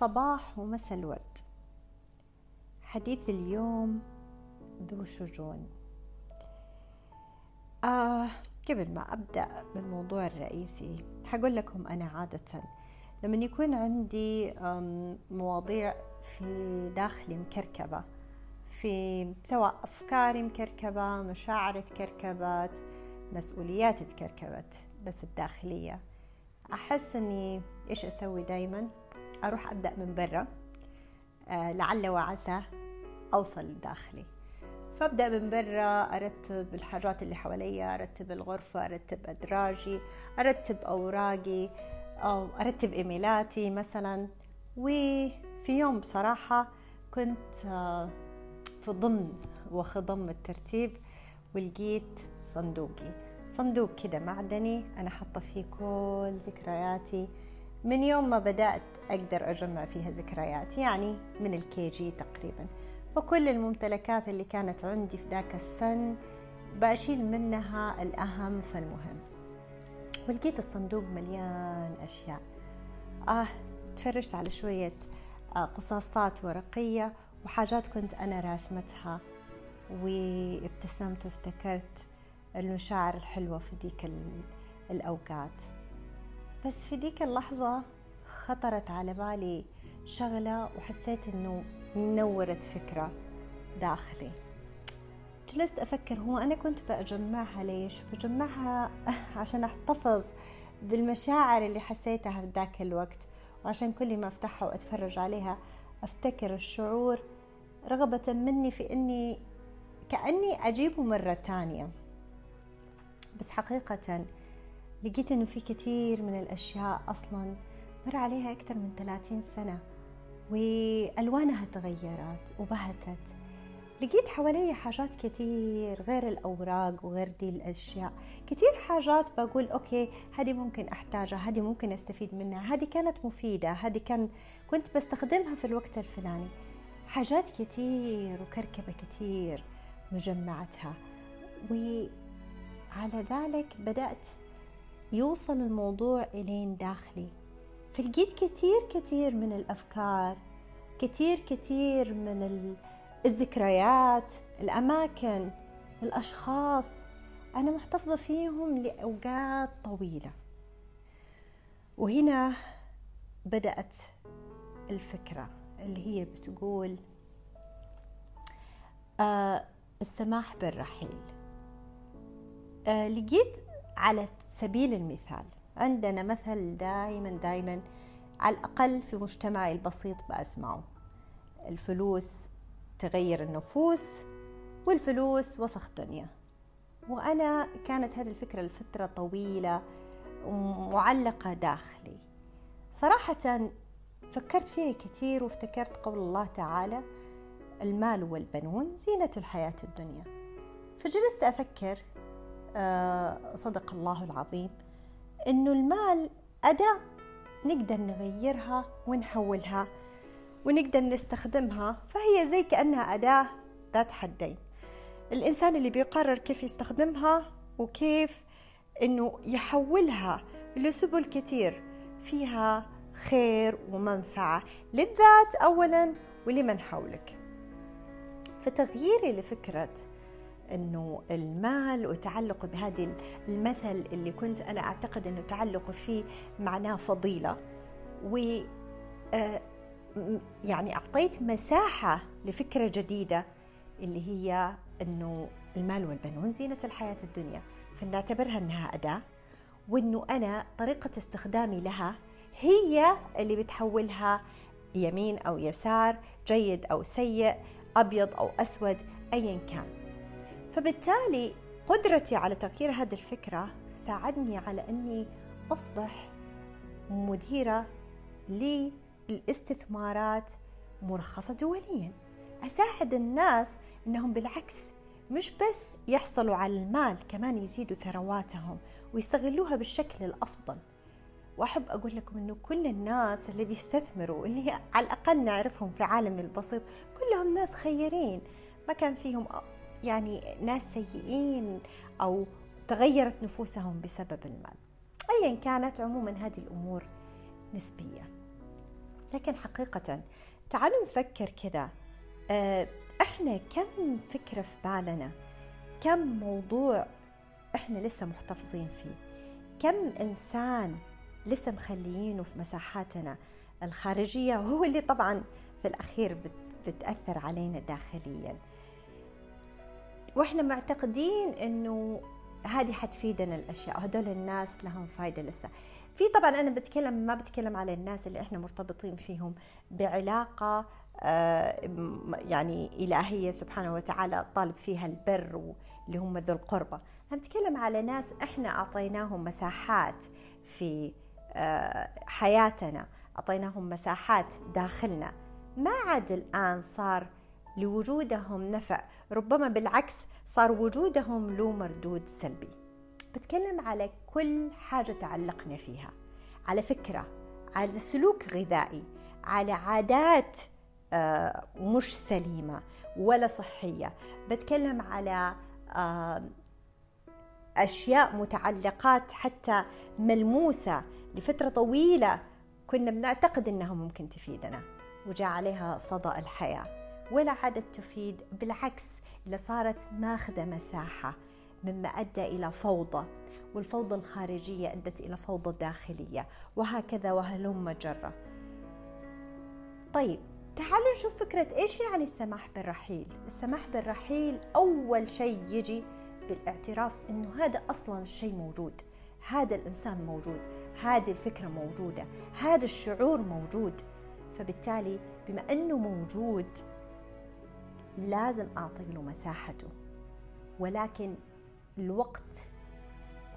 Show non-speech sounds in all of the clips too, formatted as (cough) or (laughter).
صباح ومساء الورد. حديث اليوم ذو شجون. آه قبل ما أبدأ بالموضوع الرئيسي حقول لكم أنا عادة لما يكون عندي مواضيع في داخلي مكركبة في سواء أفكاري مكركبة مشاعري تكركبت مسؤولياتي تكركبت بس الداخلية أحس أني إيش أسوي دايما؟ أروح أبدأ من برا آه لعل وعسى أوصل لداخلي فأبدأ من برا أرتب الحاجات اللي حواليا أرتب الغرفة أرتب أدراجي أرتب أوراقي أو أرتب إيميلاتي مثلا. وفي يوم بصراحة كنت آه، في ضمن وخضم الترتيب ولقيت صندوقي. صندوق كده معدني أنا حاطة فيه كل ذكرياتي. من يوم ما بدأت أقدر أجمع فيها ذكريات يعني من الكي جي تقريبا. وكل الممتلكات اللي كانت عندي في ذاك السن بشيل منها الأهم فالمهم. ولقيت الصندوق مليان أشياء. آه تفرجت على شوية آه قصاصات ورقية وحاجات كنت أنا راسمتها. وابتسمت وافتكرت المشاعر الحلوة في ديك الأوقات. بس في ديك اللحظة خطرت على بالي شغلة وحسيت إنه نورت فكرة داخلي جلست أفكر هو أنا كنت بجمعها ليش؟ بجمعها (laughs) عشان أحتفظ بالمشاعر اللي حسيتها في ذاك الوقت وعشان كل ما أفتحها وأتفرج عليها أفتكر الشعور رغبة مني في إني كأني أجيبه مرة تانية بس حقيقة لقيت إنه في كثير من الأشياء أصلا مر عليها أكثر من 30 سنة وألوانها تغيرت وبهتت. لقيت حوالي حاجات كتير غير الأوراق وغير دي الأشياء. كتير حاجات بقول أوكي هذه ممكن أحتاجها هذه ممكن أستفيد منها هذه كانت مفيدة هذه كان كنت بستخدمها في الوقت الفلاني. حاجات كتير وكركبة كتير مجمعتها. وعلى ذلك بدأت يوصل الموضوع إلين داخلي. فلقيت كتير كتير من الأفكار كتير كتير من الذكريات الأماكن الأشخاص أنا محتفظة فيهم لأوقات طويلة. وهنا بدأت الفكرة اللي هي بتقول آه السماح بالرحيل. آه لقيت على سبيل المثال عندنا مثل دائما دائما على الأقل في مجتمعي البسيط بأسمعه. الفلوس تغير النفوس والفلوس وسخ الدنيا. وأنا كانت هذه الفكرة لفترة طويلة معلقة داخلي. صراحة فكرت فيها كثير وافتكرت قول الله تعالى المال والبنون زينة الحياة الدنيا. فجلست أفكر صدق الله العظيم إنه المال أداة نقدر نغيرها ونحولها ونقدر نستخدمها فهي زي كأنها أداة ذات حدين. الإنسان اللي بيقرر كيف يستخدمها وكيف إنه يحولها لسبل كتير فيها خير ومنفعة للذات اولا ولمن حولك. فتغييري لفكرة إنه المال وتعلقه بهذه المثل اللي كنت أنا أعتقد إنه تعلقه فيه معناه فضيلة. و آه، يعني أعطيت مساحة لفكرة جديدة اللي هي إنه المال والبنون زينة الحياة الدنيا. فنعتبرها إنها أداة وإنه أنا طريقة استخدامي لها هي اللي بتحولها يمين أو يسار جيد أو سيء أبيض أو أسود ايا كان. فبالتالي قدرتي على تغيير هذه الفكرة ساعدني على أني أصبح مديرة للاستثمارات مرخصة دوليا. أساعد الناس أنهم بالعكس مش بس يحصلوا على المال كمان يزيدوا ثرواتهم ويستغلوها بالشكل الأفضل. وأحب أقول لكم أنه كل الناس اللي بيستثمروا اللي على الأقل نعرفهم في عالم البسيط كلهم ناس خيرين. ما كان فيهم يعني ناس سيئين أو تغيرت نفوسهم بسبب المال. أيا كانت عموما هذه الأمور نسبية. لكن حقيقة تعالوا نفكر كذا. آه، إحنا كم فكرة في بالنا؟ كم موضوع إحنا لسه محتفظين فيه؟ كم إنسان لسه مخليينه في مساحاتنا الخارجية؟ (laughs) وهو اللي طبعا في الأخير بتأثر علينا داخليا. وإحنا معتقدين إنه هذه حتفيدنا الأشياء هدول الناس لهم فايدة لسه في طبعا أنا بتكلم ما بتكلم على الناس اللي إحنا مرتبطين فيهم بعلاقة آه، يعني إلهية سبحانه وتعالى طالب فيها البر اللي هم ذو القربى بتكلم على ناس إحنا أعطيناهم مساحات في آه، حياتنا أعطيناهم مساحات داخلنا. ما عاد الآن صار لوجودهم نفع ربما بالعكس صار وجودهم له مردود سلبي. بتكلم على كل حاجة تعلقنا فيها. على فكرة على سلوك غذائي على عادات آه، مش سليمة ولا صحية. بتكلم على آه، أشياء متعلقات حتى ملموسة لفترة طويلة كنا بنعتقد أنها ممكن تفيدنا. وجاء عليها صدى الحياة. ولا عادت تفيد بالعكس اللي صارت ماخذة مساحة مما أدى إلى فوضى والفوضى الخارجية أدت إلى فوضى داخلية وهكذا وهلم جرة طيب تعالوا نشوف فكرة إيش يعني السماح بالرحيل. السماح بالرحيل أول شيء يجي بالاعتراف أنه هذا أصلا الشيء موجود. هذا الإنسان موجود هذه الفكرة موجودة هذا الشعور موجود. فبالتالي بما أنه موجود لازم أعطي له مساحته. ولكن الوقت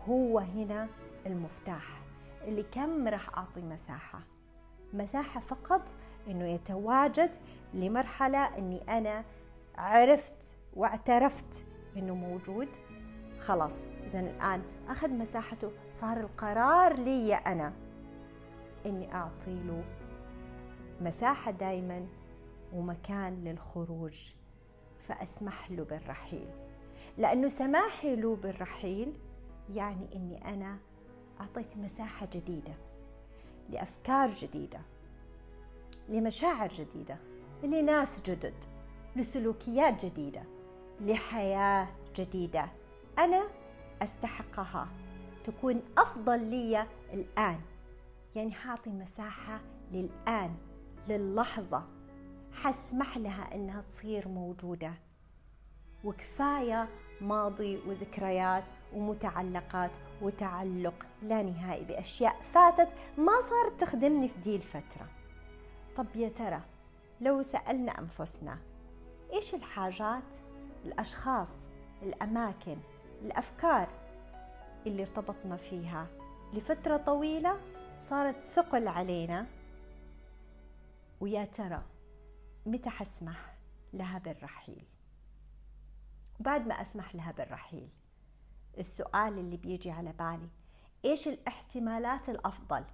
هو هنا المفتاح. اللي كم راح أعطي مساحة؟ مساحة فقط أنه يتواجد لمرحلة أني أنا عرفت واعترفت أنه موجود. خلاص إذا الآن أخذ مساحته صار القرار لي أنا أني أعطي له مساحة دايما ومكان للخروج. فأسمح له بالرحيل. لأنه سماحي له بالرحيل يعني أني أنا أعطيت مساحة جديدة لأفكار جديدة لمشاعر جديدة لناس جدد لسلوكيات جديدة لحياة جديدة أنا أستحقها تكون أفضل لي الآن. يعني حاعطي مساحة للآن للحظة. حسمح لها إنها تصير موجودة. وكفاية ماضي وذكريات ومتعلقات وتعلق لا نهائي بأشياء فاتت ما صارت تخدمني في دي الفترة. طب يا ترى لو سألنا أنفسنا إيش الحاجات الأشخاص الأماكن الأفكار اللي ارتبطنا فيها لفترة طويلة صارت ثقل علينا؟ ويا ترى متى حسمح لها بالرحيل وبعد ما أسمح لها بالرحيل السؤال اللي بيجي على بالي إيش الاحتمالات الأفضل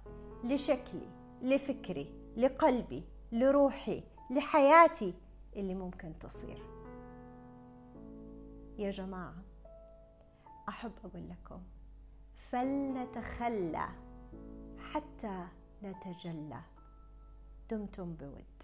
لشكلي لفكري لقلبي لروحي لحياتي اللي ممكن تصير؟ يا جماعة أحب أقول لكم فلنتخلى حتى نتجلى. دمتم بود.